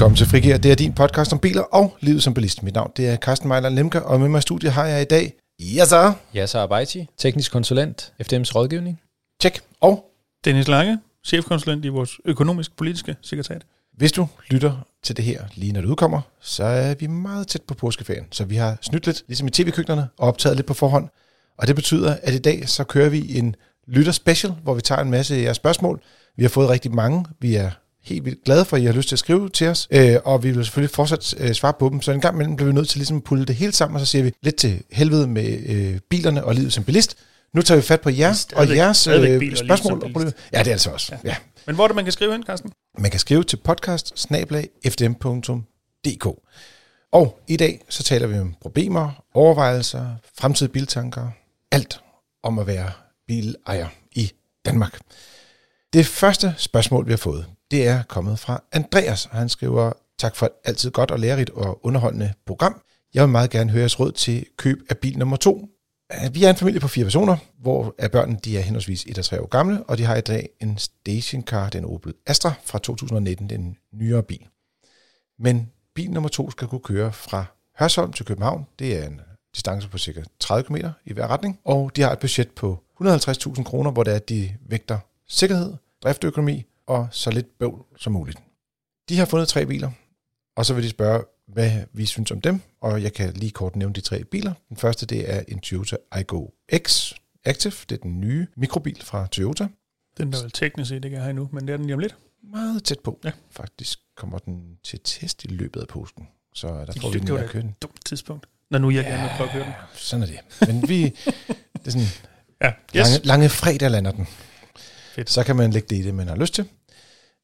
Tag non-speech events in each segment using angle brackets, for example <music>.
Velkommen til Frigir. Det er din podcast om biler og livet som bilist. Mit navn det er Carsten Mejler Lemke, og med mig i studiet har jeg i dag Yasser. Yasser Abaiti, teknisk konsulent, FDM's rådgivning. Tjek. Og Dennis Lange, chefkonsulent i vores økonomisk-politiske sekretariat. hvis du lytter til det her lige når det udkommer, så er vi meget tæt på påskeferien. Så vi har snydt lidt, ligesom i tv-køkkenerne, og optaget lidt på forhånd. Og det betyder, at i dag så kører vi en lytter special, hvor vi tager en masse af jeres spørgsmål. Vi har fået rigtig mange. Vi er helt vildt glade for, at I har lyst til at skrive til os, øh, og vi vil selvfølgelig fortsat øh, svare på dem. Så en gang imellem bliver vi nødt til ligesom at pulle det hele sammen, og så siger vi lidt til helvede med øh, bilerne og livet som bilist. Nu tager vi fat på jer og Stadigvæk- jeres øh, og spørgsmål og bilist. problemer. Ja, det er altså også. Ja. ja. Men hvor er det, man kan skrive hen, Carsten? Man kan skrive til podcast Og i dag så taler vi om problemer, overvejelser, fremtidige biltanker, alt om at være bilejer i Danmark. Det første spørgsmål, vi har fået, det er kommet fra Andreas, og han skriver, tak for et altid godt og lærerigt og underholdende program. Jeg vil meget gerne høre jeres råd til køb af bil nummer to. Vi er en familie på fire personer, hvor af børnene de er henholdsvis 1 og 3 år gamle, og de har i dag en stationcar, den Opel Astra fra 2019, den nyere bil. Men bil nummer to skal kunne køre fra Hørsholm til København. Det er en distance på cirka 30 km i hver retning, og de har et budget på 150.000 kroner, hvor det er, at de vægter sikkerhed, driftøkonomi og så lidt bøvl som muligt. De har fundet tre biler, og så vil de spørge, hvad vi synes om dem, og jeg kan lige kort nævne de tre biler. Den første, det er en Toyota Aygo X Active. Det er den nye mikrobil fra Toyota. Den der vel teknisk set ikke er her endnu, men det er den lige om lidt. Meget tæt på. Ja. Faktisk kommer den til test i løbet af påsken. Så der får vi den da køre den. dumt tidspunkt. Når nu jeg gerne vil prøve at køre den. Sådan er det. Men vi, det er sådan Ja, yes. lange, lange fredag lander den. Fedt. Så kan man lægge det i det, man har lyst til.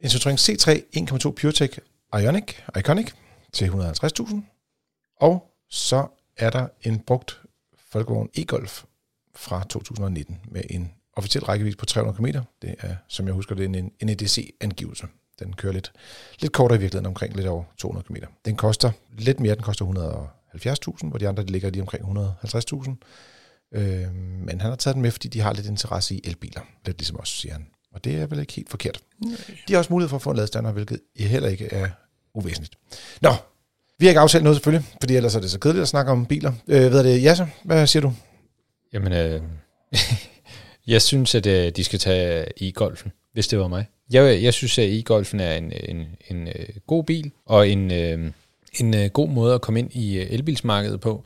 En Citroën C3 1.2 PureTech Ionic, Iconic til 150.000. Og så er der en brugt Volkswagen e-Golf fra 2019 med en officiel rækkevidde på 300 km. Det er, som jeg husker, det er en NEDC-angivelse. Den kører lidt, lidt kortere i virkeligheden, omkring lidt over 200 km. Den koster lidt mere, den koster 170.000, hvor de andre de ligger lige omkring 150.000. Øh, men han har taget den med, fordi de har lidt interesse i elbiler. Lidt ligesom os, siger han. Og det er vel ikke helt forkert. De har også mulighed for at få en ladestander, hvilket heller ikke er uvæsentligt. Nå, vi har ikke aftalt noget selvfølgelig, fordi ellers er det så kedeligt at snakke om biler. Øh, ved det, Jasse, hvad siger du? Jamen, øh, <laughs> jeg synes, at øh, de skal tage e-golfen, hvis det var mig. Jeg, jeg synes, at e-golfen er en, en, en øh, god bil, og en, øh, en øh, god måde at komme ind i øh, elbilsmarkedet på.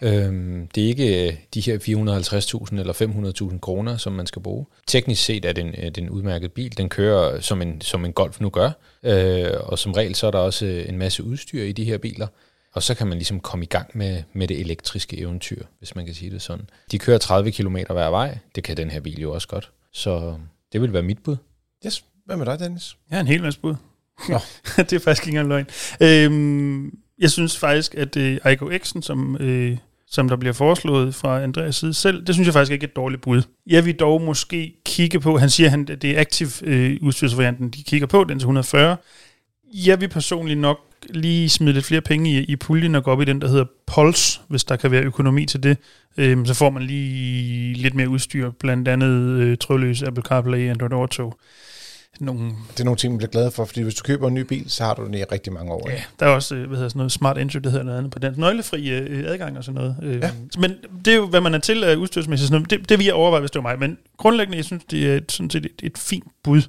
Øhm, det er ikke øh, de her 450.000 eller 500.000 kroner, som man skal bruge. Teknisk set er det en, øh, det er en udmærket bil. Den kører som en, som en Golf nu gør. Øh, og som regel så er der også øh, en masse udstyr i de her biler. Og så kan man ligesom komme i gang med, med det elektriske eventyr, hvis man kan sige det sådan. De kører 30 km hver vej. Det kan den her bil jo også godt. Så det vil være mit bud. Yes, hvad med dig, Dennis? Jeg har en hel masse bud. Nå. <laughs> det er faktisk ikke engang løgn. Øhm, jeg synes faktisk, at øh, Igo X'en, som, øh, som der bliver foreslået fra Andreas side selv, det synes jeg faktisk ikke er et dårligt bud. Jeg vil dog måske kigge på, han siger, at det er aktiv øh, udstyrsvarianten, de kigger på, den til 140. Jeg vil personligt nok lige smide lidt flere penge i, i puljen og gå op i den, der hedder Pulse, hvis der kan være økonomi til det. Øhm, så får man lige lidt mere udstyr, blandt andet øh, trådløs Apple CarPlay, Android Auto. Nogle Det er nogle ting, man bliver glad for, fordi hvis du køber en ny bil, så har du den i rigtig mange år. Ja, der er også øh, hvad hedder sådan noget smart entry, det hedder noget andet på den. Nøglefri øh, adgang og sådan noget. Øh, Ja. Men det er jo, hvad man er til af udstyrsmæssigt. Sådan noget. Det, det vil jeg overveje, hvis det var mig. Men grundlæggende, jeg synes, det er et, sådan set et, et fint bud.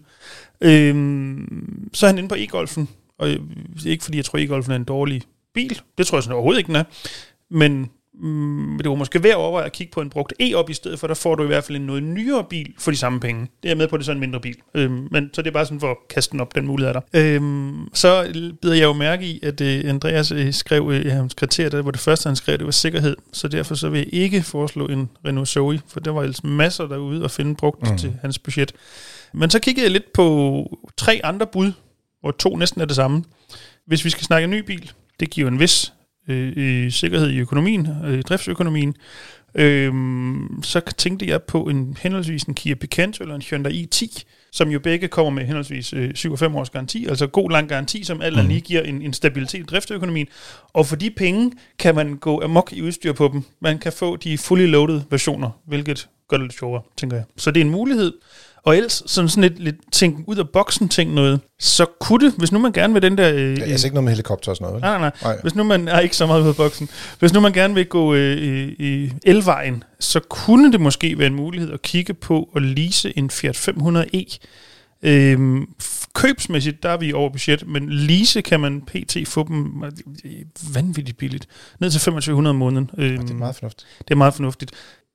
Øhm, så er han inde på e-golfen. Og øh, ikke fordi jeg tror, e-golfen er en dårlig bil. Det tror jeg sådan overhovedet ikke, den er. Men mm, det var måske værd at overveje at kigge på en brugt e op i stedet for, der får du i hvert fald en noget nyere bil for de samme penge. Det er med på, det er sådan en mindre bil. Øhm, men så det er bare sådan for at kaste den op, den mulighed er der. Øhm, så bider jeg jo mærke i, at øh, Andreas øh, skrev øh, hans kriterier, der var det første, han skrev, det var sikkerhed. Så derfor så vil jeg ikke foreslå en Renault Zoe, for der var ellers masser derude at finde brugt Mm. mm. til hans budget. Men så kiggede jeg lidt på tre andre bud, hvor to næsten er det samme. Hvis vi skal snakke ny bil, det giver en vis øh, øh, sikkerhed i økonomien, øh, driftsøkonomien. Øhm, så tænkte jeg på en henholdsvis en Kia Picanto eller en Hyundai i10, som jo begge kommer med henholdsvis øh, 7 og 5 års garanti, altså god lang garanti, som alt mm. lige giver en, en stabilitet i driftsøkonomien. Og for de penge kan man gå amok i udstyr på dem. Man kan få de fully loaded versioner, hvilket gør det lidt sjovere, tænker jeg. Så det er en mulighed. Og ellers sådan, sådan lidt, lidt tænk ud af boksen ting noget, så kunne det, hvis nu man gerne vil den der... Øh, Ja, altså ikke noget med helikopter og sådan noget. vel? Nej, nej, Nej. nej. Hvis nu man er ikke så meget ud af boksen. Hvis nu man gerne vil gå øh, i, elvejen, så kunne det måske være en mulighed at kigge på at lease en Fiat 500e. Øhm, f- købsmæssigt, der er vi over budget, men lease kan man pt. få dem øh, vanvittigt billigt. Ned til 2500 om måneden. Øhm, det er meget fornuftigt. det er meget fornuftigt.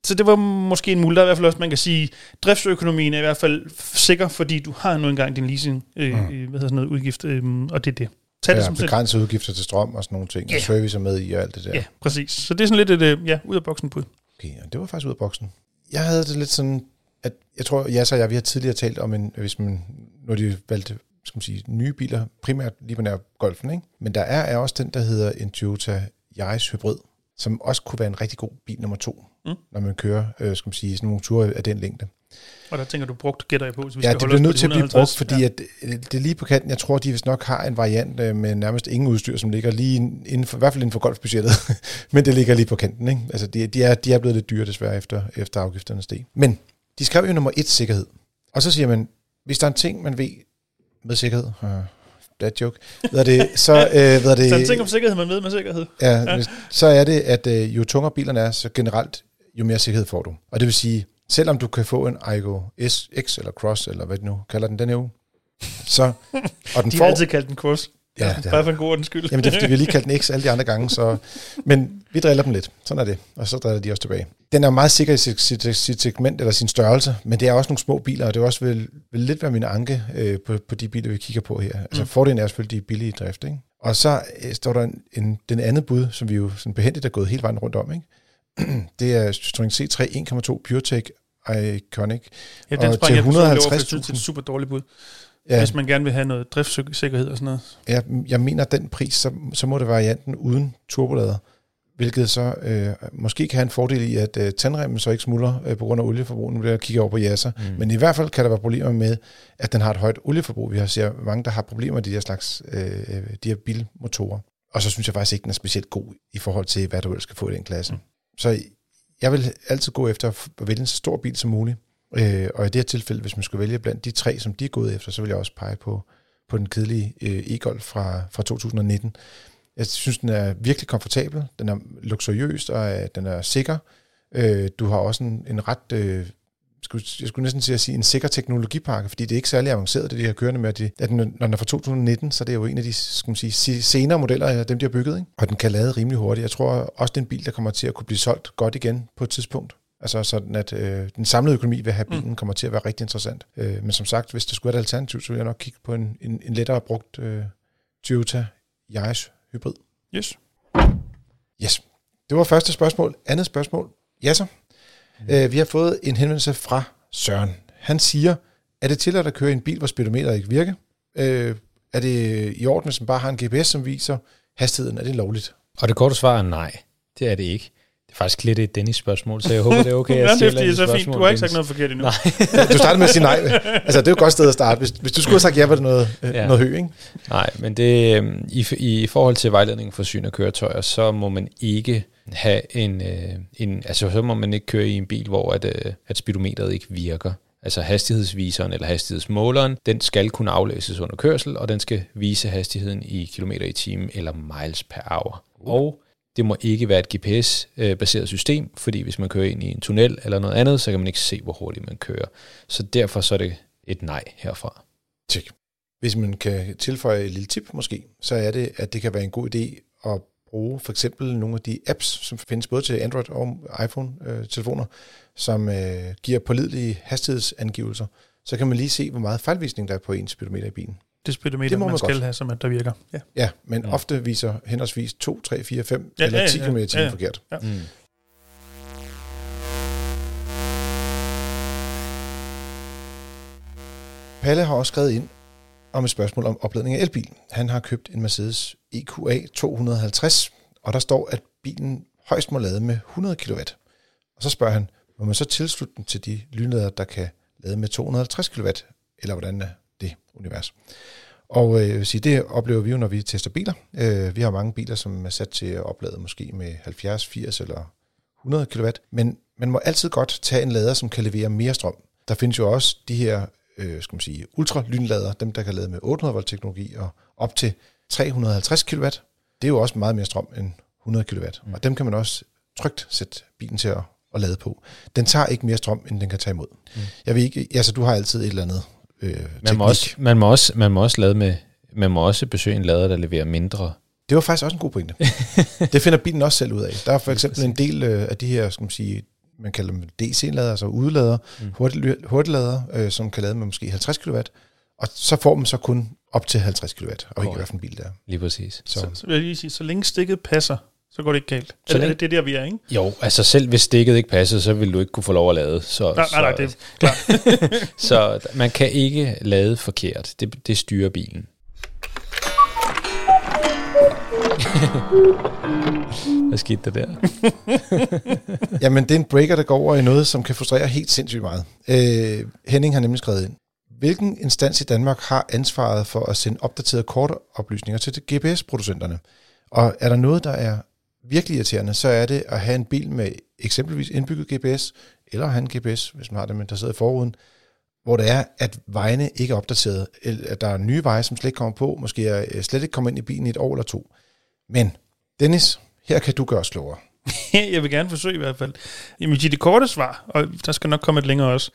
Så det var måske en mulighed. I hvert fald også, man kan sige, driftsøkonomien er i hvert fald sikker, fordi du har nu engang din leasing, øh, Mm. mm. hvad hedder sådan noget, udgift, øh, og det er det. Tag det Ja, som sådan begrænsede udgifter til strøm og sådan nogle ting. Ja. Og service er med i og alt det der. Ja, præcis. Så det er sådan lidt et, øh, ja, ud af boksen bud. Okay, og det var faktisk ud af boksen. Jeg havde det lidt sådan, at jeg tror, Jas og jeg, vi har tidligere talt om, en, hvis man, når de valgte skal man sige, nye biler, primært lige på nær Golfen, ikke? men der er, er også den, der hedder en Toyota Yaris Hybrid, som også kunne være en rigtig god bil nummer to, Mm. når man kører øh, skal man sige, sådan nogle ture af den længde. Og der tænker du brugt, gætter jeg på, så vi Ja, skal det bliver nødt til at blive 150. brugt, fordi at øh, det er lige på kanten. Jeg tror, de vist nok har en variant øh, med nærmest ingen udstyr, som ligger lige inden for, i hvert fald inden for golfbudgettet. <laughs> Men det ligger lige på kanten. Ikke? Altså, de, de, er, de er blevet lidt dyre desværre efter, efter afgifterne steg. Men de skrev jo nummer et sikkerhed. Og så siger man, hvis der er en ting, man ved med sikkerhed, uh, that joke, hvad er det, så, øh, hvad er <laughs> Så en det, ting om sikkerhed, man ved med sikkerhed. ja, hvis- så er det, at øh, jo tungere bilerne er, så generelt, jo mere sikkerhed får du. Og det vil sige, selvom du kan få en Aygo SX eller Cross, eller hvad du nu kalder den denne uge, så, og den De får, har altid kaldt den cross. Ja, Ja, det bare for en god skyld. Jamen det er fordi, vi har lige kaldt den X alle de andre gange, så, men vi driller dem lidt. Sådan er det. Og så driller de også tilbage. Den er meget sikker i sit, sit, sit segment eller sin størrelse, men det er også nogle små biler, og det er også vil, vil lidt være min anke øh, på, på de biler, vi kigger på her. Altså Mm. fordelen er selvfølgelig, de er billige i drift. Ikke? Og så øh, står der en, en, den anden bud, som vi jo sådan behendigt er gået hele vejen rundt om. Ikke? <clears throat> det er Citroën C3 1,2 PureTech Iconic. Ja, den og til jeg personligt over, for jeg 150.000. synes, det er et super dårligt bud. Ja, Ja. Hvis man gerne vil have noget driftssikkerhed og sådan noget. jeg, jeg mener, at den pris, så, så må det være varianten uden turbolader, hvilket så øh, måske kan have en fordel i, at øh, tandremmen så ikke smuldrer øh, på grund af olieforbrug. Nu bliver jeg kigger over på Yasser. Mm. Men i hvert fald kan der være problemer med, at den har et højt olieforbrug. Vi har ser mange, der har problemer med de her slags øh, de her bilmotorer. Og så synes jeg faktisk ikke, den er specielt god i forhold til, hvad du ellers skal få i den klasse. Mm. Så jeg vil altid gå efter at vælge en så stor bil som muligt. Øh, og i det her tilfælde, hvis man skulle vælge blandt de tre, som de er gået efter, så vil jeg også pege på, på den kedelige øh, e-golf fra, fra 2019. Jeg synes, den er virkelig komfortabel, den er luksuriøs, og øh, den er sikker. Øh, du har også en, en ret, øh, skulle, jeg skulle næsten sige, at sige, en sikker teknologipakke, fordi det er ikke særlig avanceret, det de har kørende med, at, de, at den, når den er fra 2019, så det er jo en af de skal man sige, senere modeller af dem, de har bygget, ikke? og den kan lade rimelig hurtigt. Jeg tror også, det er en bil, der kommer til at kunne blive solgt godt igen på et tidspunkt. Altså sådan, at øh, den samlede økonomi ved at have bilen mm. kommer til at være rigtig interessant. Øh, men som sagt, hvis det skulle være et alternativ, så ville jeg nok kigge på en, en, en lettere brugt øh, Toyota Yaris Hybrid. Yes. Yes. Det var første spørgsmål. Andet spørgsmål. Ja så. Mm. Øh, vi har fået en henvendelse fra Søren. Han siger, er det tilladt at køre i en bil, hvor speedometeret ikke virker? Øh, er det i orden, hvis man bare har en GPS, som viser hastigheden? Er det lovligt? Og det korte svar er nej. Det er det ikke. Det er faktisk lidt et Dennis-spørgsmål, så jeg håber, det er okay, at <laughs> jeg er, stiller fordi det et er så fint. Du har ikke sagt noget forkert endnu. Nej. <laughs> Du startede med at sige nej. Altså, det er jo et godt sted at starte. Hvis, hvis du skulle have sagt ja, var det noget, ja. Ja. noget hø, ikke? Nej, men det, øhm, i, i forhold til vejledningen for syn af køretøjer, så må man ikke have en, øh, en, altså så må man ikke køre i en bil, hvor at, øh, at speedometeret ikke virker. Altså hastighedsviseren eller hastighedsmåleren, den skal kunne aflæses under kørsel, og den skal vise hastigheden i kilometer i timen eller miles per hour. Og det må ikke være et GPS-baseret system, fordi hvis man kører ind i en tunnel eller noget andet, så kan man ikke se, hvor hurtigt man kører. Så derfor så er det et nej herfra. Tjek. Hvis man kan tilføje et lille tip måske, så er det, at det kan være en god idé at bruge for eksempel nogle af de apps, som findes både til Android og iPhone-telefoner, øh, som øh, giver pålidelige hastighedsangivelser. Så kan man lige se, hvor meget fejlvisning der er på ens speedometer i bilen. Det speedometer, Det må man, man skal godt. have, som at der virker. Ja. Ja, men Ja. ja. ofte viser henholdsvis 2, 3, 4, 5 Ja, ja, eller ja, 10 ja, km i ja, timen ja. forkert. Mm. Palle har også skrevet ind om et spørgsmål om opladning af elbil. Han har købt en Mercedes EQA 250, og der står, at bilen højst må lade med 100 kW. Og så spørger han, må man så tilslutte den til de lynladere, der kan lade med 250 kW, eller hvordan det univers? Og øh, jeg vil sige, det oplever vi jo, når vi tester biler. Øh, vi har mange biler, som er sat til at oplade måske med 70, 80 eller 100 kW, men man må altid godt tage en lader, som kan levere mere strøm. Der findes jo også de her øh, skal man sige, ultralynlader, dem der kan lade med 800 volt teknologi og op til 350 kW. Det er jo også meget mere strøm end 100 kW. Mm. Og dem kan man også trygt sætte bilen til at, at lade på. Den tager ikke mere strøm, end den kan tage imod. Mm. Jeg ved ikke, altså du har altid et eller andet øh, man, må også, man, må også, man må også lade med, man må også besøge en lader, der leverer mindre det var faktisk også en god pointe. <laughs> det finder bilen også selv ud af. Der er for eksempel en del øh, af de her, skal man sige, man kalder dem DC-lader, altså udlader, mm. hurtiglader, øh, som kan lade med måske 50 kW, og så får man så kun op til 50 kW, og ikke hvilken bil der er. Lige præcis. Så. Så, så vil jeg lige sige, så længe stikket passer, så går det ikke galt. Så længe, det, det er der, vi er, ikke? Jo, altså selv hvis stikket ikke passer, så vil du ikke kunne få lov at lade. Så, nej, nej, nej, det er klart. <laughs> så man kan ikke lade forkert. Det, det styrer bilen. <laughs> Hvad skete der der? <laughs> Jamen, det er en breaker, der går over i noget, som kan frustrere helt sindssygt meget. Øh, Henning har nemlig skrevet ind. Hvilken instans i Danmark har ansvaret for at sende opdaterede kortoplysninger til GPS-producenterne? Og er der noget, der er virkelig irriterende, så er det at have en bil med eksempelvis indbygget GPS, eller have en GPS, hvis man har det, men der sidder i forruden, hvor det er, at vejene ikke er opdateret, at der er nye veje, som slet ikke kommer på, måske er øh, slet ikke kommer ind i bilen i et år eller to. Men Dennis, her kan du gøre os klogere. <laughs> jeg vil gerne forsøge i hvert fald. Jamen, det korte svar, og der skal nok komme et længere også,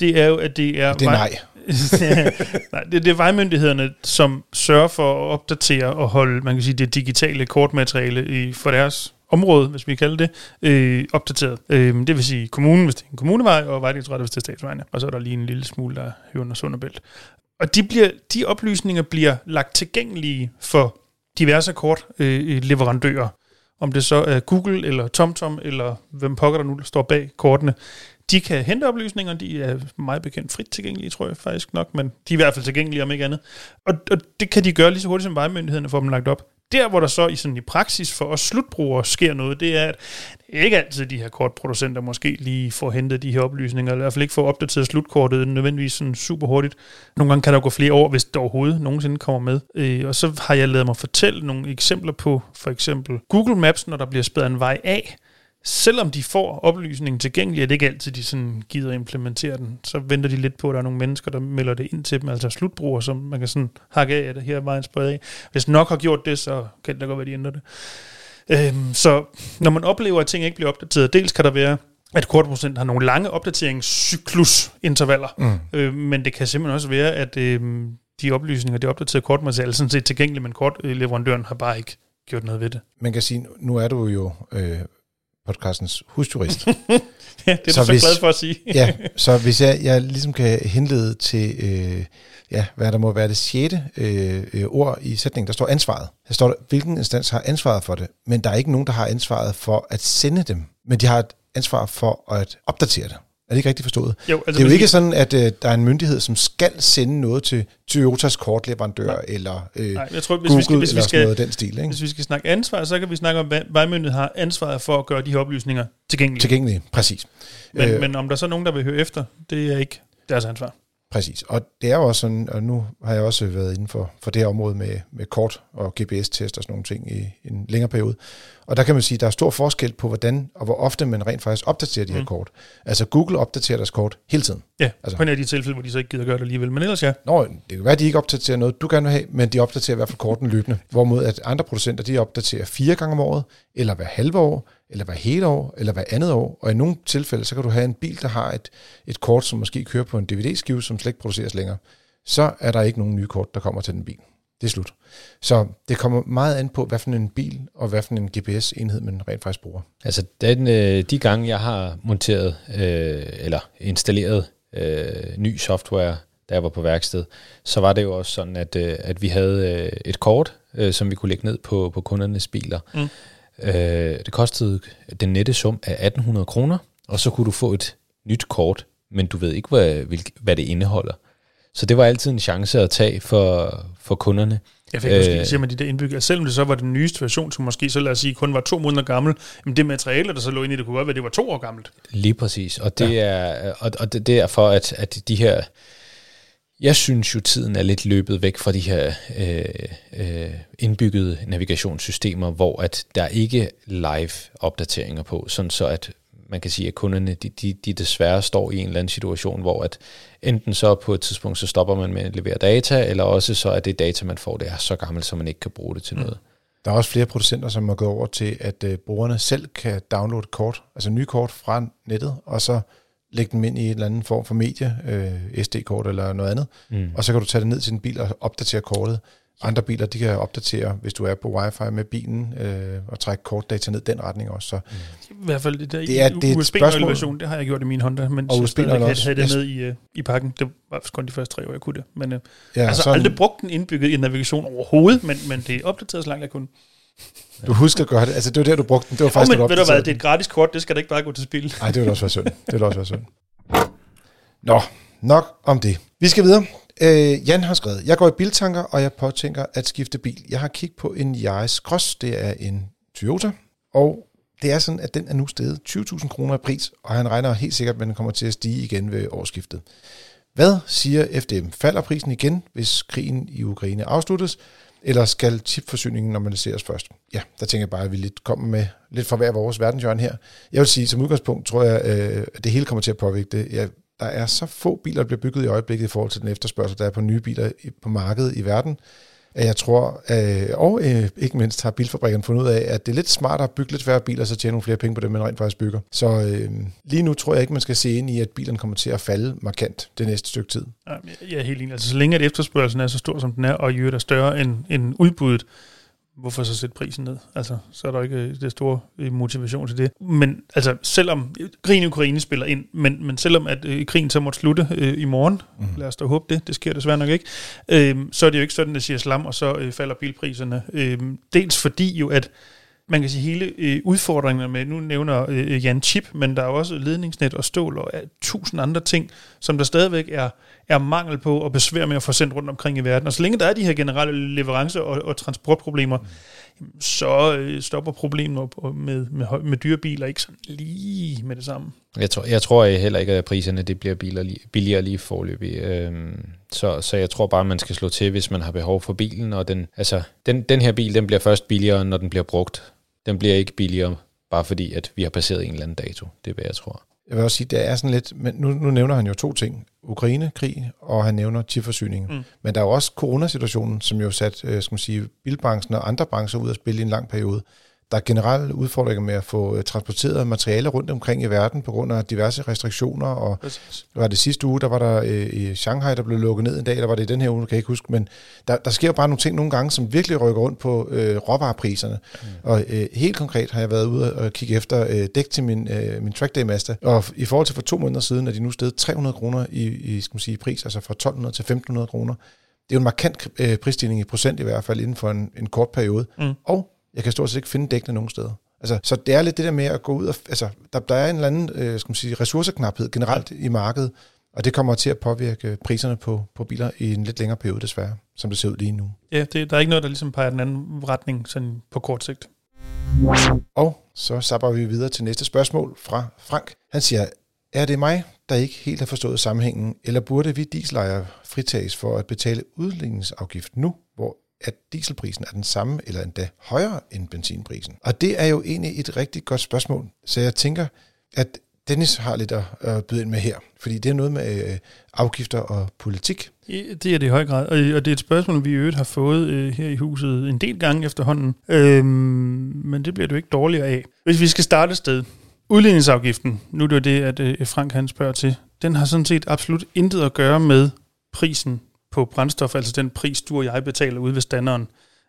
det er jo, at det er... Det er nej. <laughs> nej, det, det er vejmyndighederne, som sørger for at opdatere og holde, man kan sige, det digitale kortmateriale i, for deres område, hvis vi kalder det, øh, opdateret. Øh, det vil sige kommunen, hvis det er en kommunevej, og vejdirektoratet, hvis det er statsvejene. Og så er der lige en lille smule, der hører under Sunderbælt. Og de, bliver, de oplysninger bliver lagt tilgængelige for diverse kortleverandører. Øh, om det så er Google, eller TomTom, eller hvem pokker der nu står bag kortene. De kan hente oplysninger, de er meget bekendt frit tilgængelige, tror jeg faktisk nok, men de er i hvert fald tilgængelige, om ikke andet. Og, og det kan de gøre lige så hurtigt, som vejmyndighederne får dem lagt op. Der, hvor der så i, sådan, i praksis for os slutbrugere sker noget, det er, at ikke altid de her kortproducenter måske lige får hentet de her oplysninger, eller i hvert fald ikke får opdateret slutkortet nødvendigvis sådan super hurtigt. Nogle gange kan der gå flere år, hvis det overhovedet nogensinde kommer med. Øh, og så har jeg lavet mig fortælle nogle eksempler på for eksempel Google Maps, når der bliver spæret en vej af, selvom de får oplysningen tilgængelig, er det ikke altid, de sådan gider implementere den. Så venter de lidt på, at der er nogle mennesker, der melder det ind til dem, altså slutbrugere, som man kan sådan hakke af, at det her er vejen spredt af. Hvis nok har gjort det, så kan det da godt være, de ændrer det. Øhm, så når man oplever, at ting ikke bliver opdateret, dels kan der være, at kortprocent har nogle lange opdateringscyklusintervaller, mm. øh, men det kan simpelthen også være, at øh, de oplysninger, det opdaterede kortmateriale, er sådan set tilgængeligt, men kortleverandøren har bare ikke gjort noget ved det. Man kan sige, nu er du jo øh, podcastens husjurist. <laughs> ja, det er så du så hvis, glad for at sige. <laughs> ja, så hvis jeg, jeg ligesom kan henlede til, øh, ja, hvad der må være det sjette øh, øh, ord i sætningen, der står ansvaret. Der står hvilken instans har ansvaret for det, men der er ikke nogen, der har ansvaret for at sende dem, men de har et ansvar for at opdatere det. Er det ikke rigtigt forstået? Jo, altså det er jo ikke sådan, at øh, der er en myndighed, som skal sende noget til Toyotas kortleverandør Nej. eller øh, Nej, jeg tror, hvis Google vi skal, hvis eller vi skal, noget den stil. Ikke? Hvis vi skal snakke ansvar, så kan vi snakke om, at vejmyndigheden har ansvaret for at gøre de her oplysninger tilgængelige. Tilgængelige, præcis. Men, øh, men om der så er nogen, der vil høre efter, det er ikke deres ansvar. Præcis, og det er jo også sådan, og nu har jeg også været inden for, for det her område med, med kort og GPS-test og sådan nogle ting i en længere periode. Og der kan man sige, at der er stor forskel på, hvordan og hvor ofte man rent faktisk opdaterer de her mm. kort. Altså Google opdaterer deres kort hele tiden. Ja, altså, på en af de tilfælde, hvor de så ikke gider gøre det alligevel, men ellers ja. Nå, det kan være, at de ikke opdaterer noget, du gerne vil have, men de opdaterer i hvert fald korten løbende. Hvorimod at andre producenter, de opdaterer fire gange om året, eller hver halve år, eller hver hele år, eller hver andet år. Og i nogle tilfælde, så kan du have en bil, der har et, et kort, som måske kører på en DVD-skive, som slet ikke produceres længere. Så er der ikke nogen nye kort, der kommer til den bil. Det er slut. Så det kommer meget an på, hvad for en bil og hvad for en GPS-enhed man rent faktisk bruger. Altså den, øh, de gange, jeg har monteret øh, eller installeret øh, ny software, da jeg var på værksted, så var det jo også sådan, at, øh, at vi havde øh, et kort, øh, som vi kunne lægge ned på, på kundernes biler. Mm. Øh, det kostede den nette sum af 1800 kroner, og så kunne du få et nyt kort, men du ved ikke, hvad, hvad det indeholder. Så det var altid en chance at tage for, for kunderne. Jeg fik måske, øh, siger man de der indbygger, selvom det så var den nyeste version, som måske så lad os sige kun var to måneder gammel, men det materiale, der så lå inde i det, kunne godt være, det var to år gammelt. Lige præcis, og det ja. er, og, og det, er for, at, at de her, jeg synes jo, tiden er lidt løbet væk fra de her øh, øh, indbyggede navigationssystemer, hvor at der ikke live opdateringer på, sådan så at man kan sige, at kunderne de, de, de desværre står i en eller anden situation, hvor at enten så på et tidspunkt, så stopper man med at levere data, eller også så er det data, man får, det er så gammelt, så man ikke kan bruge det til noget. Der er også flere producenter, som har gået over til, at øh, brugerne selv kan downloade kort, altså nye kort fra nettet, og så lægge dem ind i en eller anden form for medie, øh, SD-kort eller noget andet, Mm. og så kan du tage det ned til din bil og opdatere kortet. Andre biler, de kan opdatere, hvis du er på wifi med bilen, øh, og trække kortdata ned den retning også. Så I hvert fald det der Det er- det er. USB-version, det har jeg gjort i min Honda, men Og stadigvæk er havde, også- havde det jeg- med i, uh, i pakken. Det var kun de første tre år, jeg kunne det. Men, uh, ja, altså sådan, aldrig brugt den indbygget i navigation overhovedet, men, men det er opdateret så langt jeg kunne. du husker det. Altså, det var der, du brugte den. Det var Oh, faktisk, men da ved du hvad, det er et gratis kort, det skal da ikke bare gå til spil. Nej, det ville også være synd. Det ville også være synd. Nå, nok om det. Vi skal videre. Øh, Jan har skrevet, jeg går i biltanker, og jeg påtænker at skifte bil. Jeg har kigget på en Yaris Cross, det er en Toyota, og det er sådan, at den er nu steget 20.000 kroner i pris, og han regner helt sikkert, at den kommer til at stige igen ved årsskiftet. Hvad siger FDM? Falder prisen igen, hvis krigen i Ukraine afsluttes, eller skal chipforsyningen normaliseres først? Ja, der tænker jeg bare, at vi lidt kommer med lidt fra hver vores verdenshjørne her. Jeg vil sige, som udgangspunkt tror jeg, øh, at det hele kommer til at påvirke det. Jeg, der er så få biler, der bliver bygget i øjeblikket i forhold til den efterspørgsel, der er på nye biler på markedet i verden, at jeg tror, øh, og øh, ikke mindst har bilfabrikkerne fundet ud af, at det er lidt smartere at bygge lidt færre biler, så tjene nogle flere penge på det, man rent faktisk bygger. Så øh, lige nu tror jeg ikke, man skal se ind i, at bilerne kommer til at falde markant det næste stykke tid. Jeg er helt enig. Altså, så længe at efterspørgselen er så stor, som den er, og i øvrigt er større end, end udbuddet, hvorfor så sætte prisen ned? Altså, så er der ikke øh, det store øh, motivation til det. Men altså, selvom krigen i Ukraine spiller ind, men, men selvom at øh, krigen så måtte slutte øh, i morgen, Mm. lad os da håbe det, det sker desværre nok ikke, øh, så er det jo ikke sådan, at siger slam, og så øh, falder bilpriserne. Øh, dels fordi jo, at man kan sige, hele øh, udfordringerne med, nu nævner øh, Jan Chip, men der er jo også ledningsnet og stål og øh, tusind andre ting, som der stadigvæk er, er mangel på og besvær med at få sendt rundt omkring i verden. Og så længe der er de her generelle leverance- og, og transportproblemer, mm. så øh, stopper problemet op med, med, med dyre biler ikke sådan lige med det samme. Jeg tror, jeg tror heller ikke, at priserne det bliver biler lige, billigere lige forløbig. Øhm, så, så jeg tror bare, man skal slå til, hvis man har behov for bilen. Og den, altså, den, den her bil den bliver først billigere, når den bliver brugt. Den bliver ikke billigere, bare fordi at vi har passeret en eller anden dato. Det er, hvad jeg tror. Jeg vil også sige, det er sådan lidt, men nu, nu nævner han jo to ting. Ukraine-krig, og han nævner chipforsyningen. Mm. Men der er jo også coronasituationen, som jo sat, øh, skal man sige, bilbranchen og andre brancher ud at spille i en lang periode. Der er generelle udfordringer med at få øh, transporteret materiale rundt omkring i verden på grund af diverse restriktioner, og Præcis. var det sidste uge, der var der øh, i Shanghai, der blev lukket ned en dag, eller var det i den her uge, kan jeg ikke huske, men der, der sker jo bare nogle ting nogle gange, som virkelig rykker rundt på øh, råvarepriserne. Mm. Og øh, helt konkret har jeg været ude og kigge efter øh, dæk til min, øh, min Trackday Master, og i forhold til for to måneder siden, er de nu steget 300 kroner i, i skal man sige, pris, altså fra 1200 til 1500 kroner. Det er jo en markant øh, prisstigning i procent i hvert fald inden for en, en kort periode. Mm. Og jeg kan stort set ikke finde dækkene nogen steder. Altså, så det er lidt det der med at gå ud og... Altså, der, der er en eller anden øh, skal man sige, ressourceknaphed generelt i markedet, og det kommer til at påvirke priserne på, på biler i en lidt længere periode desværre, som det ser ud lige nu. Ja, det, der er ikke noget, der ligesom peger den anden retning sådan på kort sigt. Og så sapper vi videre til næste spørgsmål fra Frank. Han siger, er det mig, der ikke helt har forstået sammenhængen, eller burde vi dieselejere fritages for at betale udligningsafgift nu, hvor at dieselprisen er den samme eller endda højere end benzinprisen? Og det er jo egentlig et rigtig godt spørgsmål, så jeg tænker, at Dennis har lidt at, at byde ind med her, fordi det er noget med øh, afgifter og politik. Det er det i høj grad, og og det er et spørgsmål, vi i øvrigt har fået øh, her i huset en del gange efterhånden, øhm, men det bliver du ikke dårligere af. Hvis vi skal starte et sted, udligningsafgiften, nu er det jo det, at øh, Frank han spørger til, den har sådan set absolut intet at gøre med prisen på brændstof, altså den pris, du og jeg betaler ude ved standeren.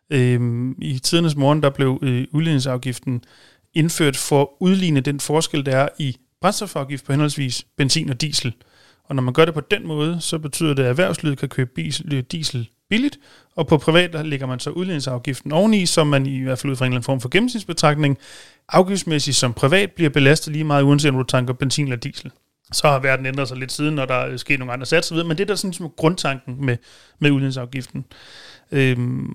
Øhm, I tidernes morgen, der blev øh, udligningsafgiften indført for at udligne den forskel, der er i brændstofafgift på henholdsvis benzin og diesel. Og når man gør det på den måde, så betyder det, at erhvervslivet kan købe øh, diesel, billigt, og på privat der lægger man så udligningsafgiften oveni, som man i hvert fald ud fra en eller anden form for gennemsnitsbetragtning, afgiftsmæssigt som privat bliver belastet lige meget, uanset om du tanker benzin eller diesel. Så har verden ændret sig lidt siden, når der er sket nogle andre satser, men det er der sådan som grundtanken med, med udligningsafgiften. Øhm,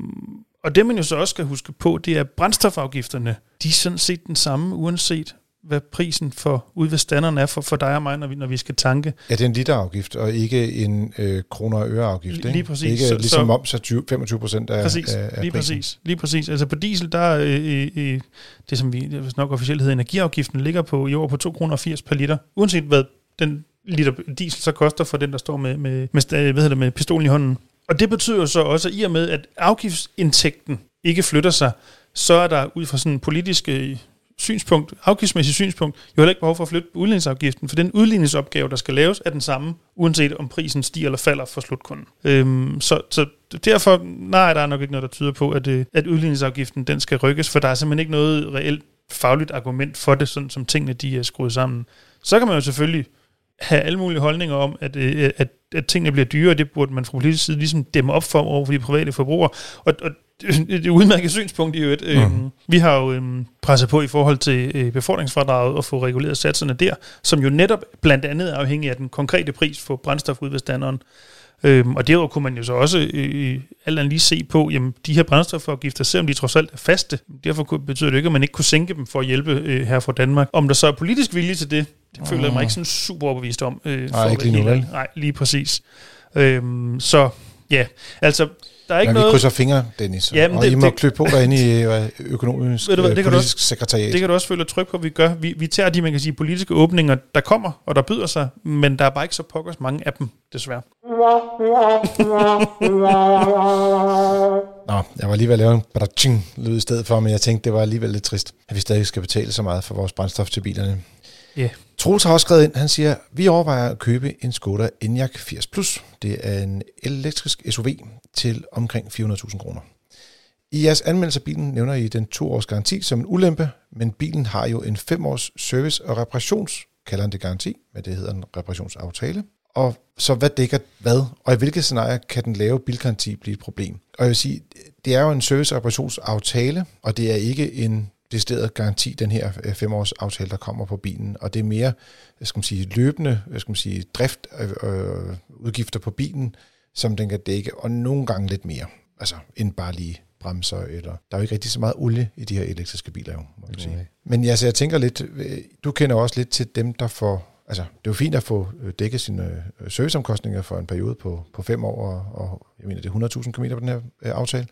og det man jo så også skal huske på, det er, at brændstofafgifterne, de er sådan set den samme, uanset hvad prisen for ude ved standeren er for, for dig og mig, når vi, når vi skal tanke. Ja, det er en literafgift, og ikke en øh, kroner og øreafgift. Lige Ikke? præcis. Det er ikke Så- ligesom så- moms er 20, 25 procent af, Præcis, af, af lige prisen. præcis, lige præcis. Altså på diesel, der er øh, øh, det, som vi er nok officielt hedder energiafgiften, ligger på i år på 2,80 kroner per liter, uanset hvad den liter diesel så koster for den, der står med, med, med, hvad hedder det, med pistolen i hånden. Og det betyder så også, at i og med, at afgiftsindtægten ikke flytter sig, så er der ud fra sådan en politisk øh, synspunkt, afgiftsmæssigt synspunkt, jo heller ikke behov for at flytte udligningsafgiften, for den udligningsopgave, der skal laves, er den samme, uanset om prisen stiger eller falder for slutkunden. Øhm, så, så derfor, nej, der er nok ikke noget, der tyder på, at, øh, at udligningsafgiften den skal rykkes, for der er simpelthen ikke noget reelt fagligt argument for det, sådan som tingene de er skruet sammen. Så kan man jo selvfølgelig have alle mulige holdninger om, at, øh, at, at tingene bliver dyre, og det burde man fra politisk side ligesom dæmme op for over for de private forbrugere. Og, og det er et udmærket synspunkt i øvrigt. Øhm, vi har jo øhm, presset på i forhold til øh, befordringsfradraget og få reguleret satserne der, som jo netop blandt andet er afhængig af den konkrete pris for brændstof ud ved standeren. Øhm, og derudover kunne man jo så også øh, alt andet lige se på, jamen de her brændstofafgifter, selvom de trods alt er faste, derfor kunne- betyder det ikke, at man ikke kunne sænke dem for at hjælpe øh, her fra Danmark. Om der så er politisk vilje til det, det føler jeg mig ikke sådan super overbevist om. Øh, at ikke lige nu. Nej, lige præcis. Øhm, så ja, altså der er ikke Men vi noget... krydser fingre, Dennis. Jamen, og det- I må det- klø på derinde i øh, økonomisk Ved du hvad, det øh, kan du politisk sekretariat. Det kan du også føle tryg på, at vi gør. Vi, vi tager de, man kan sige, politiske åbninger, der kommer, og der byder sig, men der er bare ikke så pokkers mange af dem, desværre. Nå, jeg var lige ved at lave en badaching lyd i stedet for, men jeg tænkte, det var alligevel lidt trist, at vi stadig skal betale så meget for vores brændstof til bilerne. Ja. Troels har også skrevet ind, han siger, vi overvejer at købe en Skoda Enyaq 80 Plus. Det er en elektrisk SUV til omkring 400.000 kroner. I jeres anmeldelse af bilen nævner I den to års garanti som en ulempe, men bilen har jo en 5 års service- og reparations, kalder han det garanti, men det hedder en reparationsaftale. Og så hvad dækker hvad, og i hvilke scenarier kan den lave bilgaranti blive et problem? Og jeg vil sige, det er jo en service- og reparationsaftale, og det er ikke en decideret garanti, den her øh, femårs aftale, der kommer på bilen. Og det er mere, skal man sige, løbende, skal man sige, drift øh, øh, udgifter på bilen, som den kan dække, og nogle gange lidt mere, altså end bare lige bremser, eller der er jo ikke rigtig så meget olie i de her elektriske biler, jo, må man sige. Nej. Men ja, så jeg tænker lidt, øh, du kender også lidt til dem, der får, altså det er jo fint at få dækket sine serviceomkostninger for en periode på, på fem år, og, og jeg mener, det er 100.000 km på den her øh, aftale.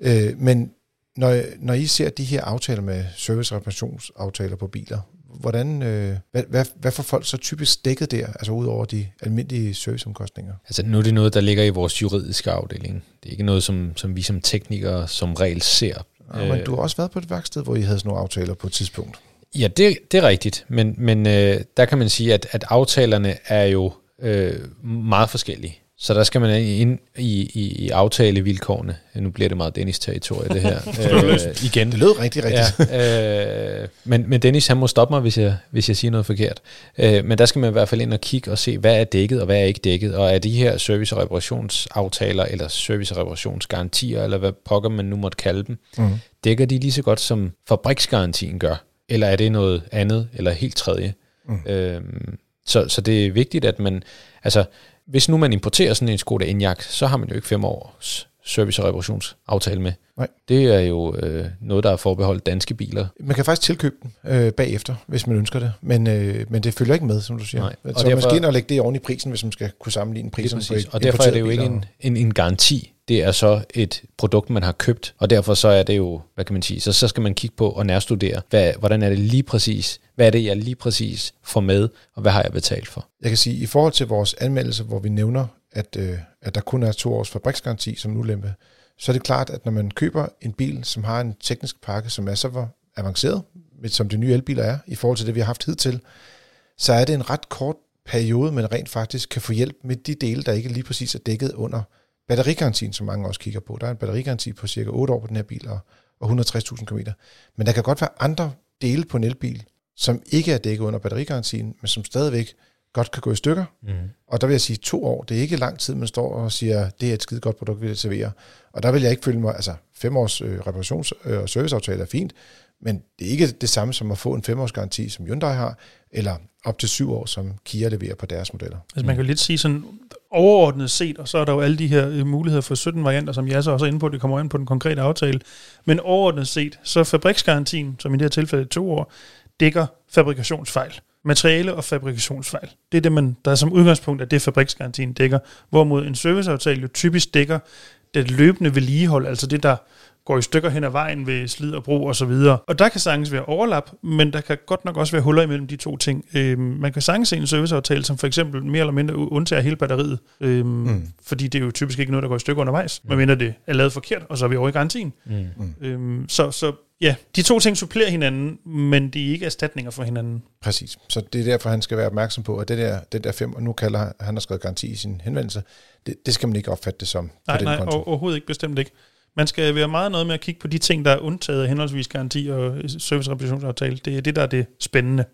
Mm. Øh, men når, når I ser de her aftaler med service- og reparationsaftaler på biler, hvordan, øh, hvad, hvad, hvad får folk så typisk dækket der, altså ud over de almindelige serviceomkostninger? Altså nu er det noget, der ligger i vores juridiske afdeling. Det er ikke noget, som, som vi som teknikere som regel ser. Øh, men du har også været på et værksted, hvor I havde sådan nogle aftaler på et tidspunkt. Ja, det, det er rigtigt, men, men øh, der kan man sige, at, at aftalerne er jo øh, meget forskellige. Så der skal man ind i, i, i aftalevilkårene. Nu bliver det meget Dennis territorie det her. <laughs> øh, igen. Det lød rigtig, rigtig. Ja, øh, men, men Dennis, han må stoppe mig, hvis jeg, hvis jeg siger noget forkert. Øh, men der skal man i hvert fald ind og kigge og se, hvad er dækket, og hvad er ikke dækket. Og er de her service- og reparationsaftaler, eller service- og reparationsgarantier, eller hvad pokker man nu måtte kalde dem, Mm. dækker de lige så godt, som fabriksgarantien gør? Eller er det noget andet, eller helt tredje? Mm. Øhm, så, så det er vigtigt, at man... Altså, hvis nu man importerer sådan en Skoda Enyaq, så har man jo ikke fem års service- og reparationsaftale med. Nej. Det er jo øh, noget, der er forbeholdt danske biler. Man kan faktisk tilkøbe den øh, bagefter, hvis man ønsker det, men, øh, men det følger ikke med, som du siger. Nej, Nej. og Så derfor- måske ind og lægge det oven i prisen, hvis man skal kunne sammenligne prisen på præcis. et Og derfor er det jo ikke en, en, en garanti. Det er så et produkt, man har købt, og derfor så er det jo, hvad kan man sige, så, så skal man kigge på og nærstudere, hvad, hvordan er det lige præcis, hvad er det, jeg lige præcis får med, og hvad har jeg betalt for? Jeg kan sige, i forhold til vores anmeldelse, hvor vi nævner, at, øh, at der kun er to års fabriksgaranti som ulempe, så er det klart, at når man køber en bil, som har en teknisk pakke, som er så avanceret, som de nye elbiler er, i forhold til det, vi har haft hidtil, så er det en ret kort periode, man rent faktisk kan få hjælp med de dele, der ikke lige præcis er dækket under batterigarantien, som mange også kigger på. Der er en batterigaranti på cirka 8 år på den her bil, og, og 160.000 km. Men der kan godt være andre dele på en elbil, som ikke er dækket under batterigarantien, men som stadigvæk godt kan gå i stykker. Mm. Og der vil jeg sige to år. Det er ikke lang tid, man står og siger, det er et skide godt produkt, vi vil servere. Og der vil jeg ikke føle mig, altså fem års øh, reparations- øh, og serviceaftale er fint, men det er ikke det samme som at få en femårs garanti, som Hyundai har, eller op til syv år, som Kia leverer på deres modeller. Altså man kan jo lidt sige sådan overordnet set, og så er der jo alle de her øh, muligheder for 17 varianter, som jeg så også er inde på, det kommer an på den konkrete aftale. Men overordnet set, så fabriksgarantien, som i det her tilfælde er to år, dækker fabrikationsfejl. Materiale og fabrikationsfejl. Det er det, man, der er som udgangspunkt, er det fabriksgarantien dækker. Hvorimod en serviceaftale jo typisk dækker det løbende vedligehold, altså det, der går i stykker hen ad vejen ved slid og brug og så videre. Og der kan sagtens være overlap, men der kan godt nok også være huller imellem de to ting. Øhm, man kan sagtens se en serviceaftale, som for eksempel mere eller mindre undtager hele batteriet, øhm, mm. fordi det er jo typisk ikke noget, der går i stykker undervejs, mm. medmindre det er lavet forkert, og så er vi over i garantien. Mm. Øhm, så, så ja, de to ting supplerer hinanden, men de er ikke erstatninger for hinanden. Præcis. Så det er derfor, han skal være opmærksom på, at det der, det der fem, og nu kalder han, han har skrevet garanti i sin henvendelse, det, det skal man ikke opfatte det som nej, på den nej, konto. Overhovedet ikke, bestemt ikke. Man skal være meget noget med at kigge på de ting, der er undtaget af henholdsvis garanti og servicerepræsentationsaftale. Det er det, der er det spændende.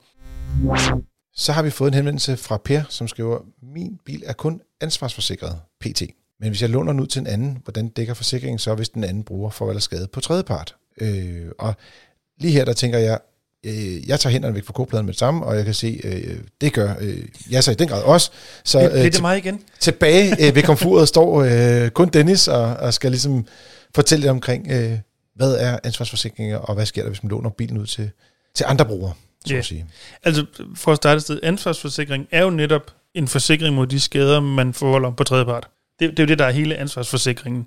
Så har vi fået en henvendelse fra Per, som skriver, min bil er kun ansvarsforsikret, PT. Men hvis jeg låner den ud til en anden, hvordan dækker forsikringen så, hvis den anden bruger for eller skade på tredje part? Øh, og lige her, der tænker jeg, øh, jeg tager hænderne væk fra kopladen med det samme, og jeg kan se, øh, det gør øh, jeg så i den grad også. Så, det, det er mig igen. Tilbage øh, ved komfuret står øh, kun Dennis og, og skal ligesom fortælle lidt omkring, øh, hvad er ansvarsforsikringer, og hvad sker der, hvis man låner bilen ud til, til andre brugere, så Ja. at sige. Altså, for at starte et sted, ansvarsforsikring er jo netop en forsikring mod de skader, man forholder på tredje part. Det, det er jo det, der er hele ansvarsforsikringen.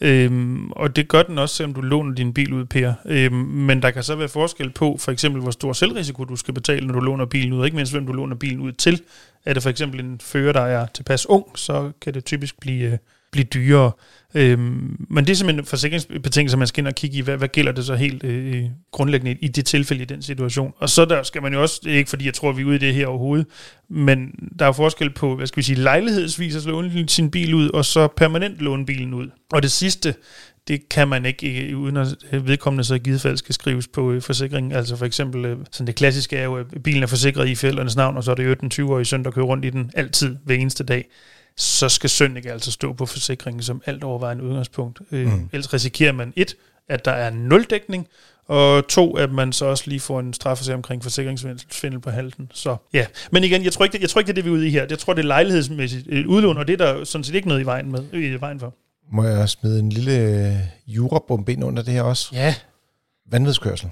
Øhm, og det gør den også, selvom du låner din bil ud, Per. Øhm, men der kan så være forskel på, for eksempel, hvor stor selvrisiko du skal betale, når du låner bilen ud, og ikke mindst, hvem du låner bilen ud til. Er det for eksempel en fører, der er tilpas ung, så kan det typisk blive, øh, blive dyrere. Øhm, men det er simpelthen forsikringsbetingelse, man skal ind og kigge i, hvad, hvad gælder det så helt øh, øh grundlæggende i det tilfælde i den situation. Og så der skal man jo også, det er ikke fordi jeg tror, vi er ude i det her overhovedet, men der er jo forskel på, hvad skal vi sige, lejlighedsvis at låne sin bil ud, og så permanent låne bilen ud. Og det sidste, det kan man ikke, uden at vedkommende så i givet fald skal skrives på øh, forsikringen. Altså for eksempel, øh, sådan det klassiske er jo, at bilen er forsikret i forældrenes navn, og så er det jo den 20-årige søn, der kører rundt i den altid, hver eneste dag så skal søn ikke altså stå på forsikringen som alt overvejende udgangspunkt. Øh, mm. Ellers risikerer man et, at der er nul dækning, og to, at man så også lige får en straffesag omkring forsikringssvindel på halten. Så ja, men igen, jeg tror ikke, det, jeg tror ikke, det er det, vi er ude i her. Jeg tror, det er lejlighedsmæssigt et udlån, og det er der sådan set ikke noget i vejen, med, i vejen for. Må jeg smide en lille øh, jurabombe ind under det her også? Ja, Vanvidskørsel.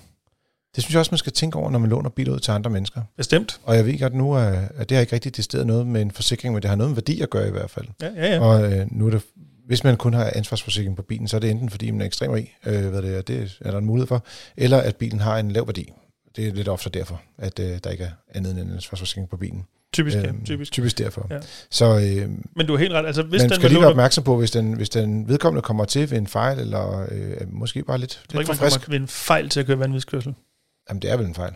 Det synes jeg også, man skal tænke over, når man låner bil ud til andre mennesker. bestemt. Og jeg ved godt nu, at det har ikke rigtig desteret noget med en forsikring, men det har noget med værdi at gøre i hvert fald. Ja, ja, ja. Og øh, nu er det, hvis man kun har ansvarsforsikring på bilen, så er det enten fordi, man er ekstrem rig, øh, hvad det er, det er der en mulighed for, eller at bilen har en lav værdi. Det er lidt ofte derfor, at øh, der ikke er andet end en ansvarsforsikring på bilen. Typisk, ja. Øhm, Typisk. Typisk derfor. Ja. Så øh, Men du har helt ret. Altså, hvis man den skal lige være opmærksom på, hvis den, hvis den vedkommende kommer til ved en fejl, eller øh, måske bare lidt, lidt ikke, for frisk. ved en fejl til at køre vanvidskørsel. Jamen, det er vel en fejl.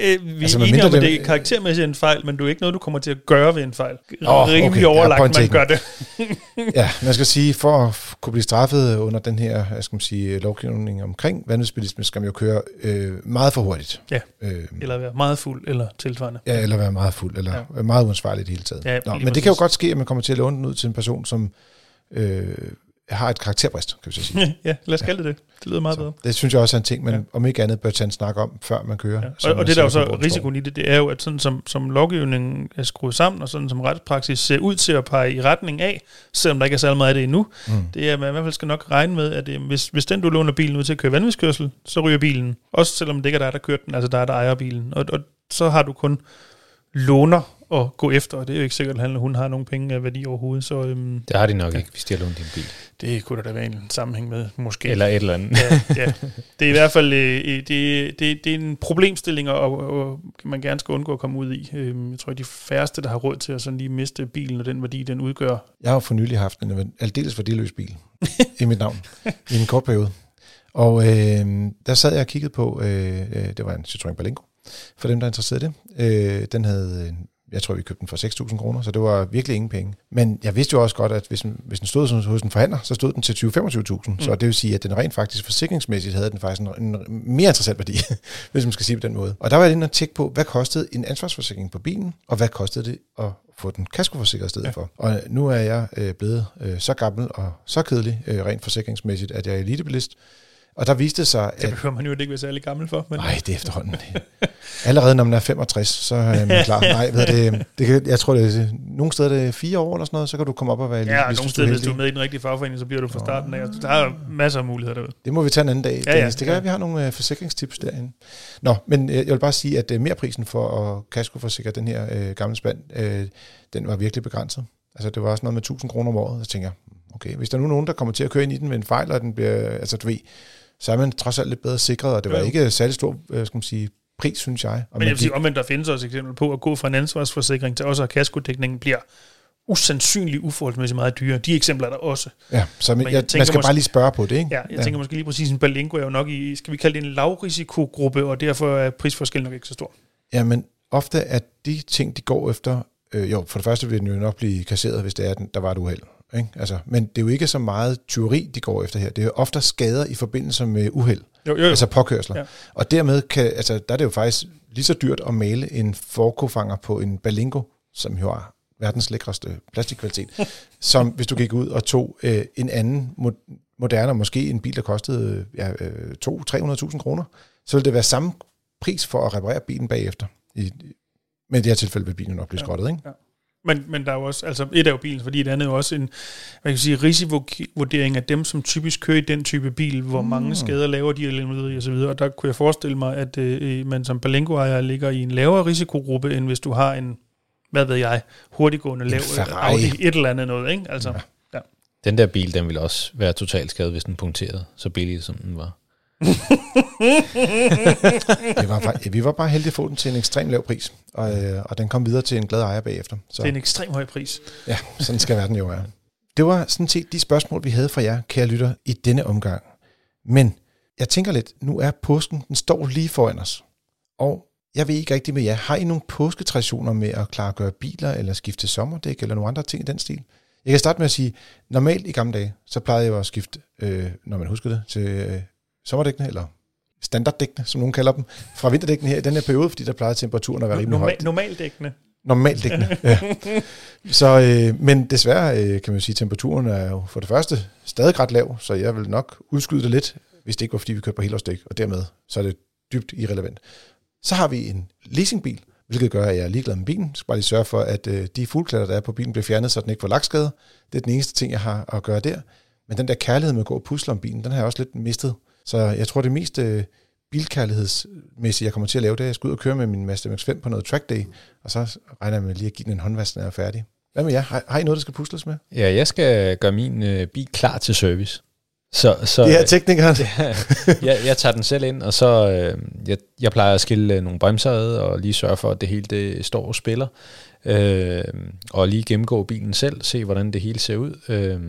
Øh, vi Altså, er enige om, at det- er karaktermæssigt en fejl, men det er ikke noget, du kommer til at gøre ved en fejl. Åh, Rimelig okay. Ja, overlagt, point man gør det. <laughs> Ja, man skal sige, for at kunne blive straffet under den her hvad skal man sige, lovgivning omkring vanvidsbilisme, skal man jo køre øh, meget for hurtigt. Ja. Øh, Eller være meget fuld, eller tilsvarende. ja, eller være meget fuld, eller Ja. ja. meget uansvarlig i det hele taget. Ja, Nå, men det kan jo præcis. godt ske, at man kommer til at låne den ud til en person, som øh, har et karakterbrist, kan vi så sige. <laughs> ja, lad os kalde det det. Det lyder meget bedre. Så det synes jeg også er en ting, man Ja. ja. om ikke andet bør tage en snak om, før man kører. Ja. Og, og det der er jo så risikoen i det, det er jo, at sådan som, som lovgivningen er skruet sammen, og sådan som retspraksis ser ud til at pege i retning af, selvom der ikke er særlig meget af det endnu, Mm. det er, at man i hvert fald skal nok regne med, at øh, hvis, hvis den, du låner bilen ud til at køre vanvidskørsel, så ryger bilen. Også selvom det ikke er dig, der kørte den, altså der er der ejer bilen. Og, og så har du kun låner at gå efter, og det er jo ikke sikkert, at han eller hun har nogen penge af værdi overhovedet, så øhm, Det har de nok ikke, hvis de har lånt din bil. det kunne der da være en sammenhæng med, måske. Eller et eller andet. ja, ja. Det er i hvert fald øh, det, det, det er en problemstilling, og, og man gerne skal undgå at komme ud i. Øhm, Jeg tror, de færreste, der har råd til at sådan lige miste bilen og den værdi, den udgør. Jeg har jo for nylig haft en aldeles værdiløs bil i mit navn i en kort periode. Og øh, der sad jeg og kiggede på, øh, øh, det var en Citroën Berlingo, for dem, der er interesseret i det. Øh, den havde, øh, jeg tror, vi købte den for 6.000 kroner, så det var virkelig ingen penge. Men jeg vidste jo også godt, at hvis den, hvis den stod hos en forhandler, så stod den til 20-25.000. Mm. Så det vil sige, at den rent faktisk forsikringsmæssigt havde den faktisk en, en mere interessant værdi, <laughs> hvis man skal sige på den måde. Og der var jeg inde og tjekke på, hvad kostede en ansvarsforsikring på bilen, og hvad kostede det at få den kaskoforsikret i stedet ja. for. Og nu er jeg øh, blevet øh, så gammel og så kedelig, øh, rent forsikringsmæssigt, at jeg er elitebilist, Og der viste sig, Det behøver man jo ikke være særlig gammel for. Men Nej, det er efterhånden. <laughs> Allerede når man er 65, så er man klar. Nej, ved det, det kan, jeg tror, det er, nogle steder det er fire år eller sådan noget, så kan du komme op og være ja, og nogle steder, er hvis du er med i den rigtige fagforening, så bliver du fra starten af. Der er masser af muligheder derude. Det må vi tage en anden dag. Ja, Ja, ja, ja, det kan ja. være, at vi har nogle øh, forsikringstips derinde. Nå, men øh, jeg vil bare sige, at øh, merprisen for at kaskoforsikre den her øh, gamle spand, øh, den var virkelig begrænset. Altså, det var også noget med 1000 kroner om året. Så tænker jeg, okay, hvis der nu er nogen, der kommer til at køre ind i den med en fejl, og den bliver, altså du ved, så er man trods alt lidt bedre sikret, og det var Jo, ikke særlig stor, øh, skal man sige, pris, synes jeg. Og Men jeg vil sige, omvendt, der findes også eksempel på at gå fra en ansvarsforsikring til også at kaskodækningen bliver usandsynligt uforholdsmæssigt meget dyrere. De eksempler er der også. ja, så man, men jeg, jeg man skal måske- bare lige spørge på det, ikke? Ja, jeg ja. tænker måske lige præcis, en Balingo er jo nok i, skal vi kalde det en lavrisikogruppe, og derfor er prisforskellen nok ikke så stor. Ja, men ofte er de ting, de går efter, øh, jo, for det første vil den jo nok blive kasseret, hvis det er, den- der var et uheld. Ikke? Altså, men det er jo ikke så meget tyveri, de går efter her. Det er jo ofte skader i forbindelse med uheld, Jo, jo, jo. altså påkørsler. Ja. Ja. Og dermed kan, altså, der er det jo faktisk lige så dyrt at male en forkofanger på en Balingo, som jo har verdens lækreste plastikkvalitet, <laughs> som hvis du gik ud og tog øh, en anden mo- moderne, måske en bil, der kostede ja, øh, 200-300.000 kroner, så ville det være samme pris for at reparere bilen bagefter. I, men i det her tilfælde vil bilen nok blive Ja. skrottet, ikke? Men, men der er jo også, altså et er jo bilen, fordi det andet er jo også en, hvad kan jeg sige, risikovurdering af dem, som typisk kører i den type bil, hvor mm. mange skader laver de eller og så videre. Og der kunne jeg forestille mig, at øh, man som Balengo-ejer ligger i en lavere risikogruppe, end hvis du har en, hvad ved jeg, hurtiggående lav. Audi, et eller andet noget, ikke? Altså, ja. Den der bil, den ville også være totalt skadet, hvis den punkterede, så billig som den var. Det var, bare- vi var bare heldige at få den til en ekstrem lav pris, og, øh, og den kom videre til en glad ejer bagefter. Så Det er en ekstrem høj pris. ja, sådan skal verden jo være. Det var sådan set de spørgsmål, vi havde fra jer, kære lytter, i denne omgang. Men jeg tænker lidt, nu er påsken, den står lige foran os. Og jeg ved ikke rigtig med jer, har I nogle påsketraditioner med at klargøre biler, eller skifte sommerdæk, eller nogle andre ting i den stil? Jeg kan starte med at sige, normalt i gamle dage, så plejede jeg at skifte, øh, når man husker det, til øh, sommerdækkene, eller standarddækkene, som nogen kalder dem, fra vinterdækkene her i den her periode, fordi der plejede temperaturen at være rimelig høj. Normal, normaldækkende. Normaldækkende, <laughs> ja. Så, øh, men desværre øh, kan man sige, at temperaturen er jo for det første stadig ret lav, så jeg vil nok udskyde det lidt, hvis det ikke var, fordi vi kørte på helårsdæk, og dermed så er det dybt irrelevant. Så har vi en leasingbil, hvilket gør, at jeg er ligeglad med bilen. Jeg skal bare lige sørge for, at øh, de fuldklatter, der er på bilen, bliver fjernet, så den ikke får lakskade. Det er den eneste ting, jeg har at gøre der. Men den der kærlighed med at gå og pusle om bilen, den har jeg også lidt mistet. Så jeg tror, det mest øh, bilkærlighedsmæssige, jeg kommer til at lave, det er, at jeg skal ud og køre med min Mazda MX-5 på noget track day, og så regner jeg med lige at give den en håndvask, når jeg er færdig. Hvad med jer? Har, har I noget, der skal pusles med? Ja, jeg skal gøre min øh, bil klar til service. Så, så Det er teknikeren. <laughs> jeg, jeg tager den selv ind, og så øh, jeg, jeg plejer at skille øh, nogle bremser ad, og lige sørge for, at det hele det står og spiller. Øh, og lige gennemgå bilen selv, se hvordan det hele ser ud. Øh,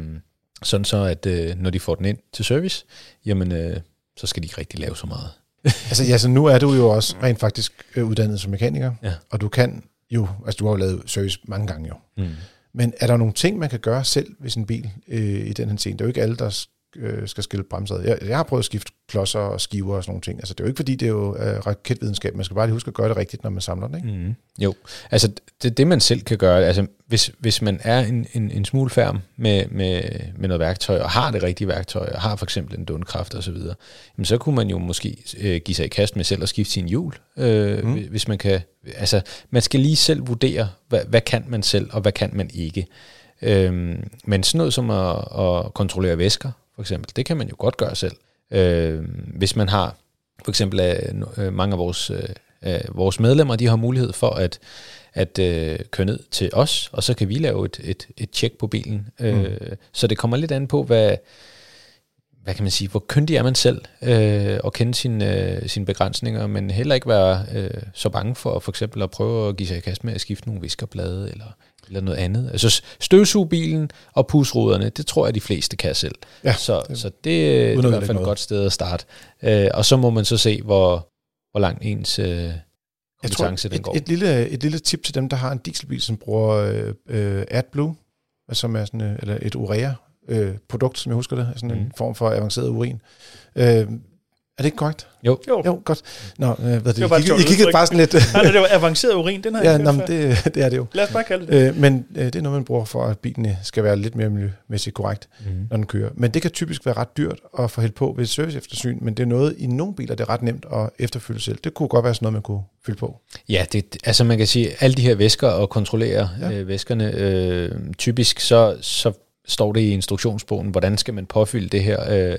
sådan så, at øh, når de får den ind til service, jamen, øh, så skal de ikke rigtig lave så meget. <laughs> altså, ja, så nu er du jo også rent faktisk øh, uddannet som mekaniker, Ja. og du kan jo, altså du har jo lavet service mange gange jo. Mm. Men er der nogle ting, man kan gøre selv ved sin bil øh, i den her scene? Det er jo ikke alle, der øh, skal skille bremser. Jeg, jeg har prøvet at skifte klodser og skiver og sådan nogle ting. Altså, det er jo ikke fordi, det er jo øh, raketvidenskab. Man skal bare lige huske at gøre det rigtigt, når man samler den. Ikke? Mm. Jo, altså det, det man selv kan gøre, altså hvis, hvis man er en, en, en smule færm med, med, med noget værktøj, og har det rigtige værktøj, og har for eksempel en dundkraft og så videre, jamen så kunne man jo måske øh, give sig i kast med selv at skifte sin hjul, øh, mm. hvis man kan, altså man skal lige selv vurdere, hvad, hvad kan man selv, og hvad kan man ikke. Øhm, men sådan noget som at, at kontrollere væsker, for eksempel, det kan man jo godt gøre selv. Øh, hvis man har, for eksempel øh, mange af vores, øh, vores medlemmer, de har mulighed for at, at øh, køre ned til os, og så kan vi lave et, et, et tjek på bilen. Øh, Så det kommer lidt an på, hvad, hvad kan man sige, hvor kyndig er man selv, øh, og kende sine, øh, sine begrænsninger, men heller ikke være øh, så bange for for eksempel at prøve at give sig i kast med at skifte nogle viskerblade, eller, eller noget andet. Altså støvsuge bilen og pusruderne, det tror jeg, de fleste kan selv. Ja, så, det, så det, er i hvert fald et noget. godt sted at starte. Øh, og så må man så se, hvor, hvor langt ens øh, Jeg kompetence tror, den går. et, et, lille, et lille tip til dem, der har en dieselbil, som bruger øh, øh, AdBlue, som er sådan, øh, eller et urea øh, produkt, som jeg husker det, sådan en Mhm. form for avanceret urin. Øh, det ikke korrekt? Jo. Jo. Jo, godt. Nå, øh, hvad det, var bare I, et sjovt I kiggede bare sådan lidt... Nej, det var avanceret urin, den har ja, jeg nå, ikke men hørt før. det, det er det jo. Lad os bare kalde det det. Øh, men øh, det er noget, man bruger for, at bilen øh, skal være lidt mere miljømæssigt korrekt, Mm. når den kører. Men det kan typisk være ret dyrt at få hældt på ved et serviceeftersyn, men det er noget, i nogle biler, det er ret nemt at efterfylde selv. Det kunne godt være sådan noget, man kunne fylde på. Ja, det, altså man kan sige, alle de her væsker og kontrollere ja. øh, væskerne, øh, typisk så, så står det i instruktionsbogen, hvordan skal man påfylde det her, øh,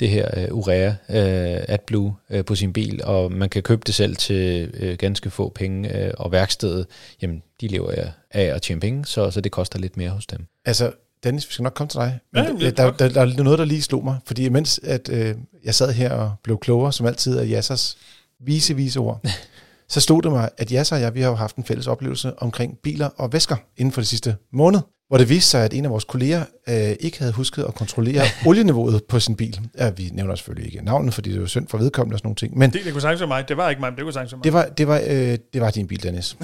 det her øh, urea øh, AdBlue øh, på sin bil, og man kan købe det selv til øh, ganske få penge, øh, og værkstedet, jamen de lever af, af at tjene penge, så, så det koster lidt mere hos dem. Altså, Dennis, vi skal nok komme til dig. Men ja, det der, er der, der, er noget, der lige slog mig. Fordi imens at, øh, jeg sad her og blev klogere, som altid, af Jassers vise, vise ord, <laughs> så stod det mig, at Jasser og jeg, vi har jo haft en fælles oplevelse omkring biler og væsker inden for det sidste måned, hvor det viste sig, at en af vores kolleger øh, ikke havde husket at kontrollere <laughs> olieniveauet på sin bil. Ja, vi nævner selvfølgelig ikke navnet, fordi det jo synd for vedkommende og sådan nogle ting. Men Det, det kunne sagtens være mig. Det var ikke mig, men det kunne sagtens være mig. det var, det var, øh, det var din bil, Dennis. <laughs>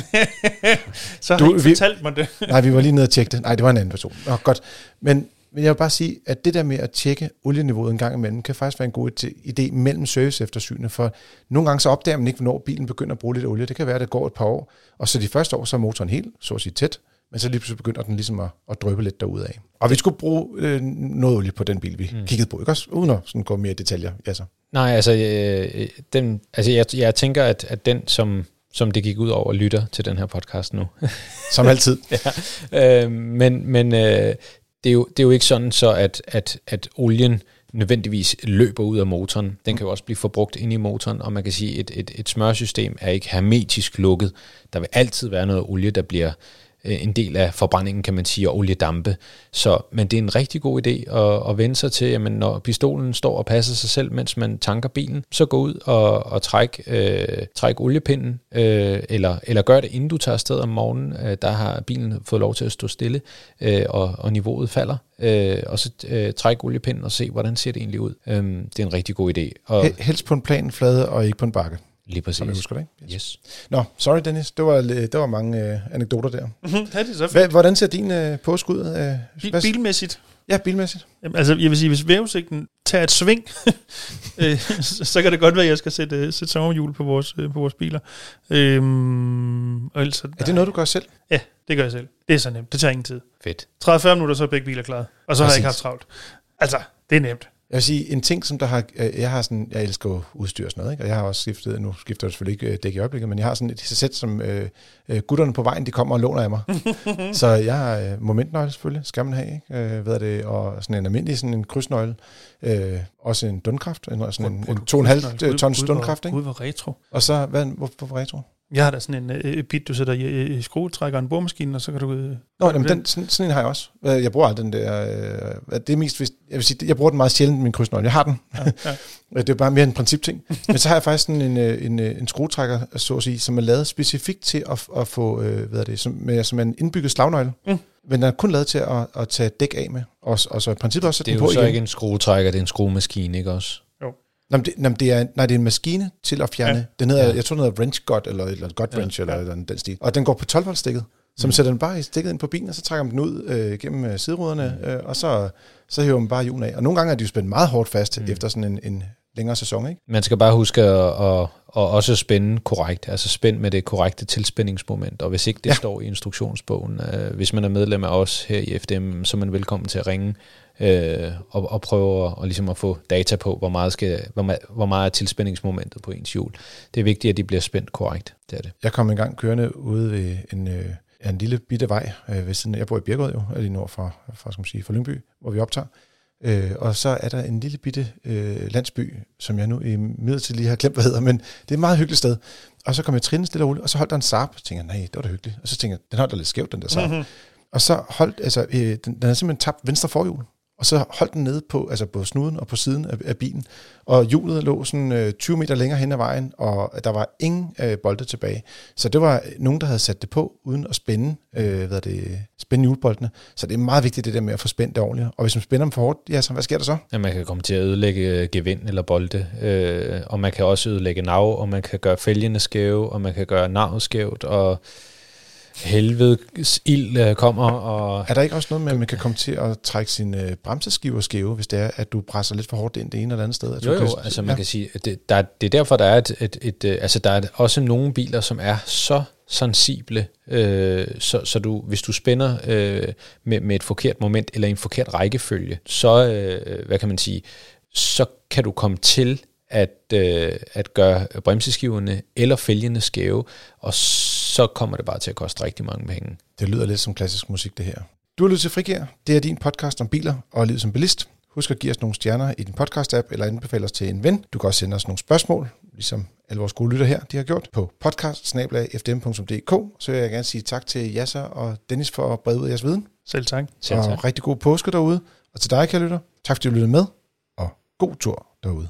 Så har Du- ikke vi- fortalt mig det. Nej, vi var lige nede og tjekke det. Nej, det var en anden person. Nå, godt. Men, men jeg vil bare sige, at det der med at tjekke olieniveauet en gang imellem, kan faktisk være en god idé mellem service eftersynene, for nogle gange så opdager man ikke, hvornår bilen begynder at bruge lidt olie. Det kan være, at det går et par år, og så de første år, så er motoren helt, så at sige, tæt, men så lige pludselig begynder den ligesom at, at drøbe lidt derudad. Og vi skulle bruge øh, noget olie på den bil, vi mm. kiggede på, ikke også? Uden at sådan gå mere i detaljer. Ja, så. Nej, altså, øh, den, altså jeg, jeg tænker, at, at den, som, som det gik ud over, lytter til den her podcast nu. <laughs> Som altid. <laughs> øh, men men øh, det, er jo, det er jo ikke sådan så, at, at, at olien nødvendigvis løber ud af motoren. Den kan jo også blive forbrugt ind i motoren, og man kan sige, at et, et, et smørsystem er ikke hermetisk lukket. Der vil altid være noget olie, der bliver øh, Øh, en del af forbrændingen, kan man sige, og oliedampe. Så, men det er en rigtig god idé at, at vende sig til, jamen, når pistolen står og passer sig selv, mens man tanker bilen, så gå ud og, og træk, øh, træk oliepinden, øh, eller, eller gør det, inden du tager afsted om morgenen. Øh, der har bilen fået lov til at stå stille, øh, og, og niveauet falder. Øh, og så øh, træk oliepinden og se, hvordan ser det egentlig ud. Øh, det er en rigtig god idé. Og Helst på en plan flade og ikke på en bakke lige Som jeg præcis. husker det, ikke? Yes. Nå, sorry Dennis, det var, det var mange øh, anekdoter der. Mhm, ja, det er så Hva, hvordan ser din øh, påskud ud? Øh, Bil, bilmæssigt. Ja, bilmæssigt. Jamen, altså, jeg vil sige, hvis vævesigten tager et sving, <laughs> øh, så, så kan det godt være, at jeg skal sætte, øh, sætte sommerhjul på vores, øh, på vores biler. Øhm, og ellers, Er det noget, du gør selv? Ja, det gør jeg selv. Det er så nemt. Det tager ingen tid. Fedt. 30-40 minutter, så er begge biler klaret. Og så har jeg ikke Præcis. haft travlt. Altså, det er nemt. Jeg vil sige, en ting, som der har... øh, Jeg har sådan... Jeg elsker jo udstyr og sådan noget, ikke? Og jeg har også skiftet... Nu skifter jeg selvfølgelig ikke øh, dæk i øjeblikket, men jeg har sådan et sæt, som øh, øh, gutterne på vejen, de kommer og låner af mig. <laughs> så jeg har øh, momentnøgle selvfølgelig, skal man have, ikke? Øh, hvad er det? Og sådan en almindelig sådan en krydsnøgle. Øh, også en dundkraft, en, sådan en, en 2,5 tons dundkraft, ikke? Gud, hvor retro. Og så, hvad, hvor, hvorfor retro? Jeg har da sådan en øh, bit, du sætter i, i skruetrækker og en boremaskine, og så kan du... Øh, Nå, jamen, den, sådan, sådan en har jeg også. Øh, Jeg bruger den der... Øh, det er mest, hvis, jeg vil sige, jeg bruger den meget sjældent, min krydsnøgle. Jeg har den. ja, ja. <laughs> Det er bare mere en principting. Men så har jeg faktisk sådan en, øh, en, øh, en skruetrækker, så at sige, som er lavet specifikt til at, at få, øh, hvad er det, som, med, som er en indbygget slagnøgle. Mm. Men den er kun lavet til at, at tage dæk af med, og, og så i princippet også sætte Det er den jo på så igen. ikke en skruetrækker, det er en skruemaskine, ikke også? Nå, det, nå, det, er, nej, det er en maskine til at fjerne. Ja. Den hedder, Ja. jeg tror, den hedder wrench god, eller, eller god Ja, wrench, eller, ja. eller den stil. Og den går på 12 volt stikket. Så man Mm. sætter den bare i stikket ind på bilen, og så trækker man den ud øh, gennem øh, sideruderne, øh, og så, så hiver man bare hjulen af. Og nogle gange er de jo spændt meget hårdt fast Mm. mm. efter sådan en, en længere sæson, ikke? Man skal bare huske at, at, at også spænde korrekt, altså spænd med det korrekte tilspændingsmoment, og hvis ikke det ja. Står i instruktionsbogen, øh, hvis man er medlem af os her i FDM, så er man velkommen til at ringe øh, og, og prøve at, og ligesom at få data på, hvor meget, skal, hvor, meget, hvor meget er tilspændingsmomentet på ens hjul. Det er vigtigt, at de bliver spændt korrekt, det er det. Jeg kom engang kørende ude ved en, øh, en lille bitte vej øh, ved siden. Jeg bor i Birkerød jo, lige nord for, for, skal man sige, for Lyngby, hvor vi optager. Øh, og så er der en lille bitte øh, landsby, som jeg nu i midlertid lige har glemt, hvad hedder, men det er et meget hyggeligt sted. Og så kom jeg trinende stille og roligt, og så holdt der en tænkte, jeg, nej, det var da hyggeligt. Og så tænkte jeg, den holdt da lidt skævt, den der Saab. Mhm. Og så holdt, altså, øh, den, den havde simpelthen tabt venstre forhjul. Og så holdt den nede på, altså på snuden og på siden af, af bilen. Og hjulet lå sådan øh, 20 meter længere hen ad vejen, og der var ingen øh, bolde tilbage. Så det var nogen, der havde sat det på, uden at spænde, øh, hvad er det, spænde hjulboldene. Så det er meget vigtigt det der med at få spændt det ordentligt. Og hvis man spænder dem for hårdt, ja, så hvad sker der så? Ja, man kan komme til at ødelægge øh, gevind eller bolde, øh, og man kan også ødelægge nav, og man kan gøre fælgene skæve, og man kan gøre navet skævt, og helvedes ild øh, kommer. Og Er der ikke også noget med, at man kan komme til at trække sine øh, bremseskiver skæve, hvis det er, at du presser lidt for hårdt ind det ene eller andet sted? At jo, jo, kan, altså man kan sige, at det, der, det er derfor, der er et, et, et, øh, altså der er også nogle biler, som er så sensible, øh, så, så du, hvis du spænder øh, med, med et forkert moment eller en forkert rækkefølge, så, øh, hvad kan man sige, så kan du komme til at, øh, at gøre bremseskiverne eller fælgene skæve, og så kommer det bare til at koste rigtig mange penge. Det lyder lidt som klassisk musik, det her. Du har lyttet til Frigær. Det er din podcast om biler og livet som bilist. Husk at give os nogle stjerner i din podcast-app, eller anbefale os til en ven. Du kan også sende os nogle spørgsmål, ligesom alle vores gode lytter her, de har gjort, på podcast Så vil jeg gerne sige tak til Jasser og Dennis for at brede ud af jeres viden. Selv tak. Selv tak. Og rigtig god påske derude. Og til dig, kære lytter, tak fordi du lyttede med, og god tur derude.